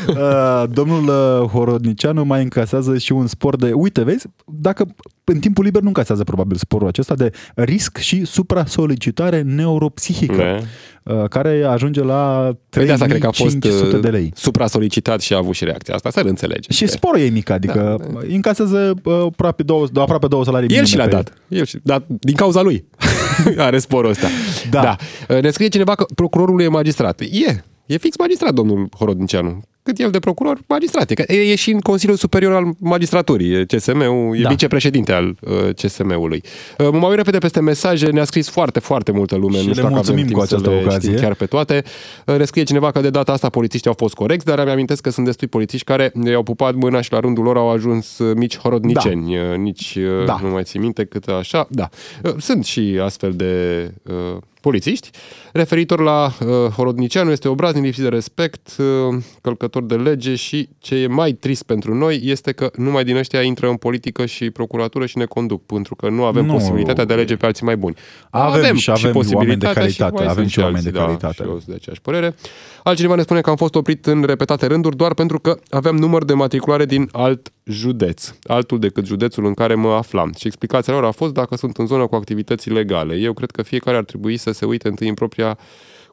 (laughs) Uh, domnul uh, Horodnicianu mai încasează și un spor de... Uite, vezi, dacă în timpul liber nu încasează probabil sporul acesta de risc și supra-solicitare neuropsihică, ne. Uh, care ajunge la 3500 de lei. Supra-solicitat și a avut și reacția asta, să înțelege. Și sporul e mic, adică da, încasează aproape două, aproape două salarii El și le-a dat. El și, dat din cauza lui (laughs) are sporul ăsta. Da. da. Ne scrie cineva că procurorul e magistrat. E, E fix magistrat, domnul Horodnicianu cât el de procuror, magistrat. E, e și în Consiliul Superior al Magistraturii. CSM-ul e da. vicepreședinte al uh, CSM-ului. Uh, mă mai repede peste mesaje, ne-a scris foarte, foarte multă lume. Și nu știu le mulțumim cu această ocazie. Chiar pe toate. Uh, ne scrie cineva că de data asta polițiștii au fost corecți, dar îmi amintesc că sunt destui polițiști care i-au pupat mâna și la rândul lor au ajuns uh, mici horodniceni. Da. Nici uh, da. nu mai țin minte cât așa. Da. Uh, sunt și astfel de uh, polițiști. Referitor la uh, Horodnicianu, este obraznic lipsit de respect, uh, călcător de lege și ce e mai trist pentru noi este că numai din ăștia intră în politică și procuratură și ne conduc, pentru că nu avem nu. posibilitatea de a alege pe alții mai buni. Avem, avem și avem și oameni de calitate, și avem și oameni de da, calitate. Și de aceeași părere. Altcineva ne spune că am fost oprit în repetate rânduri doar pentru că aveam număr de matriculare din alt județ, altul decât județul în care mă aflam. Și explicația lor a fost dacă sunt în zonă cu activități legale. Eu cred că fiecare ar trebui să se uite întâi în propria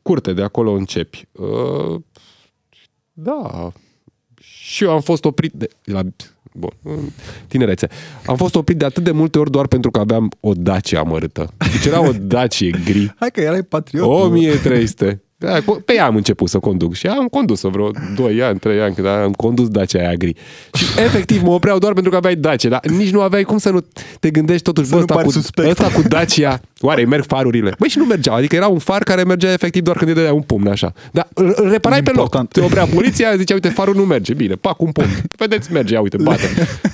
curte, de acolo începi. Uh, da, și eu am fost oprit de... La, bun, tinerețe. Am fost oprit de atât de multe ori doar pentru că aveam o Dacia amărâtă. Deci era o Dacia gri. (laughs) Hai că erai patriot. 1300. Da, pe ea am început să conduc și am condus-o vreo 2 ani, 3 ani, când am condus Dacia aia gri. Și efectiv mă opreau doar pentru că aveai Dacia, dar nici nu aveai cum să nu te gândești totuși, bă, ăsta, cu, ăsta cu Dacia, oare merg farurile? Băi, și nu mergeau, adică era un far care mergea efectiv doar când îi dădea un pumn așa. Dar îl reparai pe loc. Te oprea poliția, zicea, uite, farul nu merge, bine, pac un pumn. Vedeți, merge, ia uite, bate.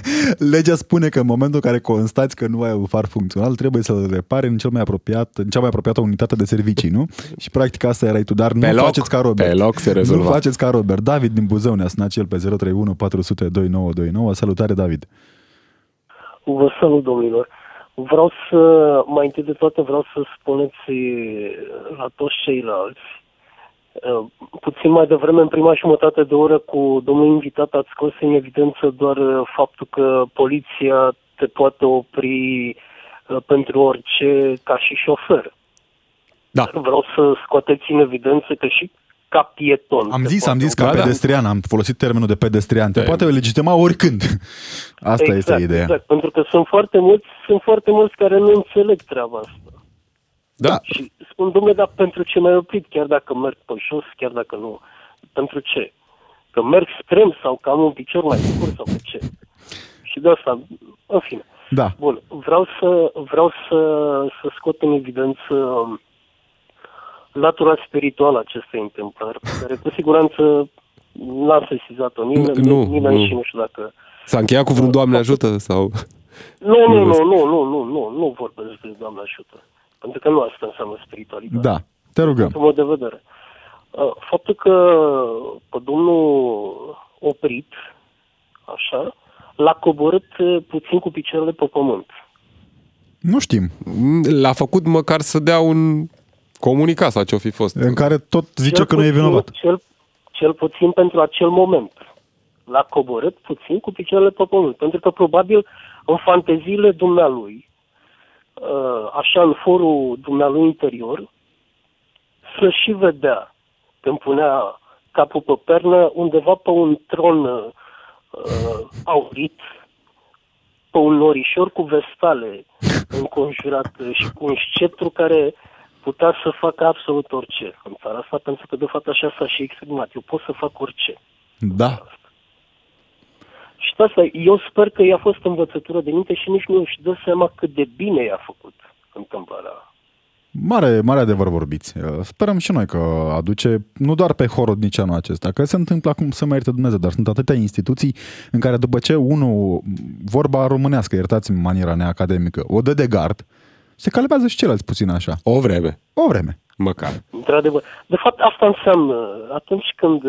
(laughs) Legea spune că în momentul în care constați că nu ai un far funcțional, trebuie să-l repare în cel mai apiat, în cea mai apropiată unitate de servicii, nu? Și practic asta erai tu dar nu loc, faceți ca Robert. Pe loc se rezolvă. Nu faceți ca Robert. David din Buzău ne-a sunat el pe 031 400 2929. Salutare, David. Vă salut, domnilor. Vreau să, mai întâi de toate, vreau să spuneți la toți ceilalți, uh, puțin mai devreme, în prima jumătate de oră, cu domnul invitat, ați scos în evidență doar faptul că poliția te poate opri uh, pentru orice ca și șofer. Da. Vreau să scoateți în evidență că și ca pieton. Am zis, am zis ca da, pedestrian, am folosit termenul de pedestrian. Te poate legitima oricând. (laughs) Asta exact, este ideea. Exact, pentru că sunt foarte mulți, sunt foarte mulți care nu înțeleg treaba asta. Da. Și spun, domnule, dar pentru ce mai oprit, chiar dacă merg pe jos, chiar dacă nu? Pentru ce? Că merg strâm sau că am un picior mai scurt sau pe ce? Și de asta, în fine. Da. Bun, vreau să, vreau să, să scot în evidență latura spirituală acestei întâmplări, pe care cu siguranță n-a sesizat-o nimeni, nu, nimeni nu. și nu știu dacă... S-a încheiat cu vreun Doamne ajută sau... Nu, nu, nu, nu, nu, nu, nu, nu vorbesc de Doamne ajută. Pentru că nu asta înseamnă spiritualitate. Da, te rugăm. Din mod de vedere. Uh, faptul că pe domnul oprit, așa, l-a coborât uh, puțin cu picioarele pe pământ. Nu știm. L-a făcut măcar să dea un comunicat sau ce-o fi fost. În care tot zice cel că puțin, nu e vinovat. Cel, cel puțin pentru acel moment. L-a coborât puțin cu picioarele pe pământ. Pentru că probabil în fanteziile dumnealui uh, așa în forul dumnealui interior, să și vedea când punea capul pe pernă undeva pe un tron uh, (laughs) aurit, pe un norișor cu vestale înconjurat și cu un sceptru care putea să facă absolut orice în țara asta, pentru că de fapt așa s-a și exprimat. Eu pot să fac orice. Da. Și asta, eu sper că i-a fost învățătură de minte și nici nu își dă seama cât de bine i-a făcut întâmplarea Mare, mare adevăr vorbiți. Uh, sperăm și noi că aduce, nu doar pe Horodnicianul acesta, că se întâmplă acum să mai ierte Dumnezeu, dar sunt atâtea instituții în care după ce unul, vorba românească, iertați-mi maniera neacademică, o dă de gard, se calmează și ceilalți puțin așa. O vreme. O vreme. Măcar. Într-adevăr. De fapt, asta înseamnă, atunci când,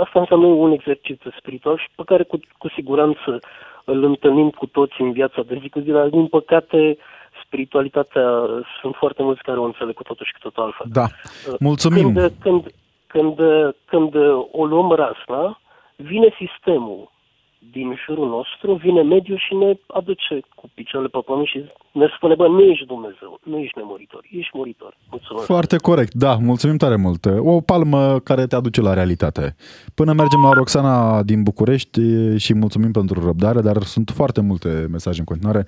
asta înseamnă un exercițiu spiritual și pe care cu, cu siguranță îl întâlnim cu toți în viața de zi cu zi, dar din păcate spiritualitatea sunt foarte mulți care o înțeleg cu totul și cu totul altfel. Da. Mulțumim. Când, când, când, când o luăm rasna, vine sistemul din jurul nostru, vine mediul și ne aduce cu picioarele pe pământ și ne spune, bă, nu ești Dumnezeu, nu ești nemuritor, ești muritor. Mulțumesc. Foarte corect, da, mulțumim tare mult. O palmă care te aduce la realitate. Până mergem la Roxana din București și mulțumim pentru răbdare, dar sunt foarte multe mesaje în continuare.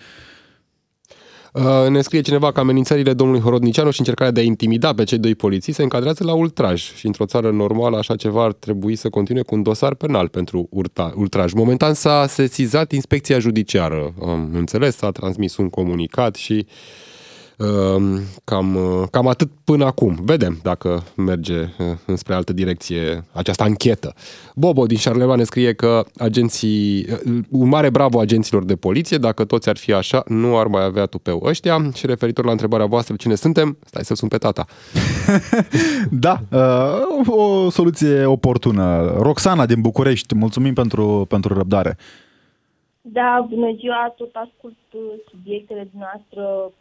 Uh, ne scrie cineva că amenințările domnului Horodnicianu și încercarea de a intimida pe cei doi poliții se încadrează la ultraj și într-o țară normală așa ceva ar trebui să continue cu un dosar penal pentru urta, ultraj. Momentan s-a sesizat inspecția judiciară, am înțeles, s-a transmis un comunicat și uh, Ehm, cam, cam atât până acum. Vedem dacă merge eh, înspre altă direcție această anchetă. Bobo din Șarleva ne scrie că agenții, eh, un mare bravo agenților de poliție, dacă toți ar fi așa, nu ar mai avea tupeu ăștia. Și referitor la întrebarea voastră, cine suntem? Stai să sun pe tata. (laughs) da, uh, o soluție oportună. Roxana din București, mulțumim pentru, pentru răbdare. Da, bună ziua, tot ascult subiectele noastre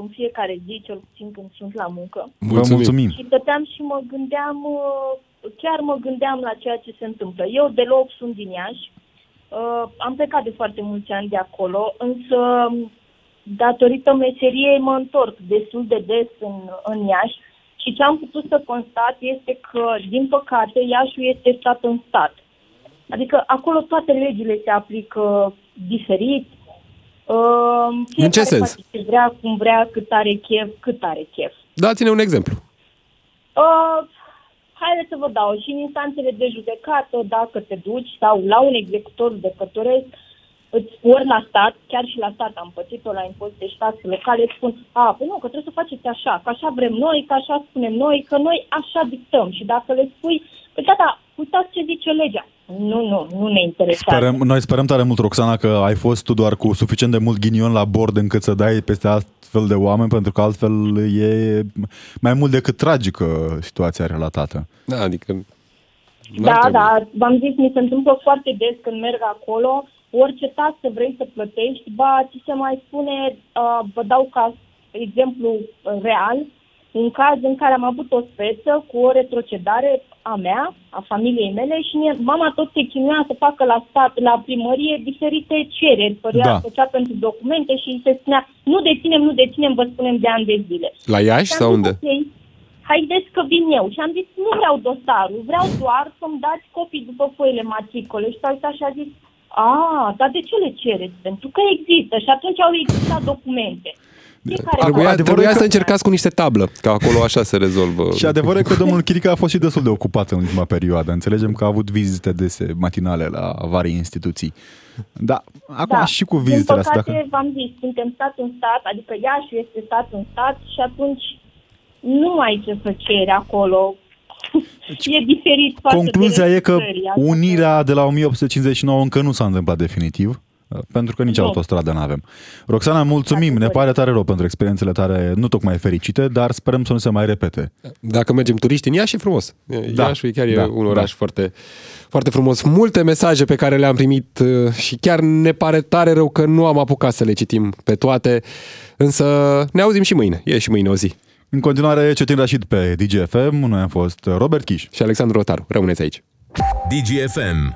în fiecare zi, cel puțin când sunt la muncă. Vă mulțumim! Și stăteam și mă gândeam, uh, chiar mă gândeam la ceea ce se întâmplă. Eu deloc sunt din Iași, uh, am plecat de foarte mulți ani de acolo, însă datorită meseriei mă întorc destul de des în, în Iași și ce am putut să constat este că, din păcate, Iașiul este stat în stat. Adică acolo toate legile se aplică diferit, Uh, în ce sens? Ce vrea, cum vrea, cât are chef, cât are chef. Dați-ne un exemplu. Uh, haideți să vă dau. Și în instanțele de judecată, dacă te duci sau la un executor de cătoresc, îți ori la stat, chiar și la stat am pățit-o la impozite și taxe locale, îți spun, a, păi nu, că trebuie să faceți așa, că așa vrem noi, că așa spunem noi, că noi așa dictăm. Și dacă le spui, păi tata, uitați ce zice legea. Nu, nu, nu ne interesează. Sperăm, noi sperăm tare mult, Roxana, că ai fost tu doar cu suficient de mult ghinion la bord încât să dai peste astfel de oameni, pentru că altfel e mai mult decât tragică situația relatată. Da, adică... Da, da, v-am zis, mi se întâmplă foarte des când merg acolo, orice taxă vrei să plătești, ba, ți se mai spune, uh, vă dau ca exemplu real, un caz în care am avut o speță cu o retrocedare a mea, a familiei mele și mie, mama tot se chinuia să facă la stat, la primărie, diferite cereri, părea da. făcea pentru documente și se spunea nu deținem, nu deținem, vă spunem de ani de zile. La Iași sau unde? Okay, haideți că vin eu. Și am zis, nu vreau dosarul, vreau doar să-mi dați copii după foile matricole. Și s-a uitat și a zis, a, dar de ce le cereți? Pentru că există și atunci au existat documente. Trebuia, trebuia că... să încercați cu niște tablă, că acolo așa se rezolvă. Și adevărul că domnul Chirica a fost și destul de ocupat în ultima perioadă. Înțelegem că a avut vizite dese matinale la varii instituții. Da, acum da. și cu vizitele astea. Dacă... v-am zis, suntem stat în stat, adică Iași este stat în stat și atunci nu ai ce să ceri acolo. Deci, e diferit Concluzia de e că unirea de la 1859 încă nu s-a întâmplat definitiv. Pentru că nici nu. autostradă nu avem. Roxana, mulțumim, ne pare tare rău pentru experiențele tare nu tocmai fericite, dar sperăm să nu se mai repete. Dacă mergem turiști în Iași, e frumos. Da. Iașul chiar da. e un oraș da. foarte, foarte frumos. Multe mesaje pe care le-am primit uh, și chiar ne pare tare rău că nu am apucat să le citim pe toate, însă ne auzim și mâine. E și mâine o zi. În continuare, Cetin Rașid pe DGFM, noi am fost Robert Chiș și Alexandru Rotaru. Rămâneți aici. DGFM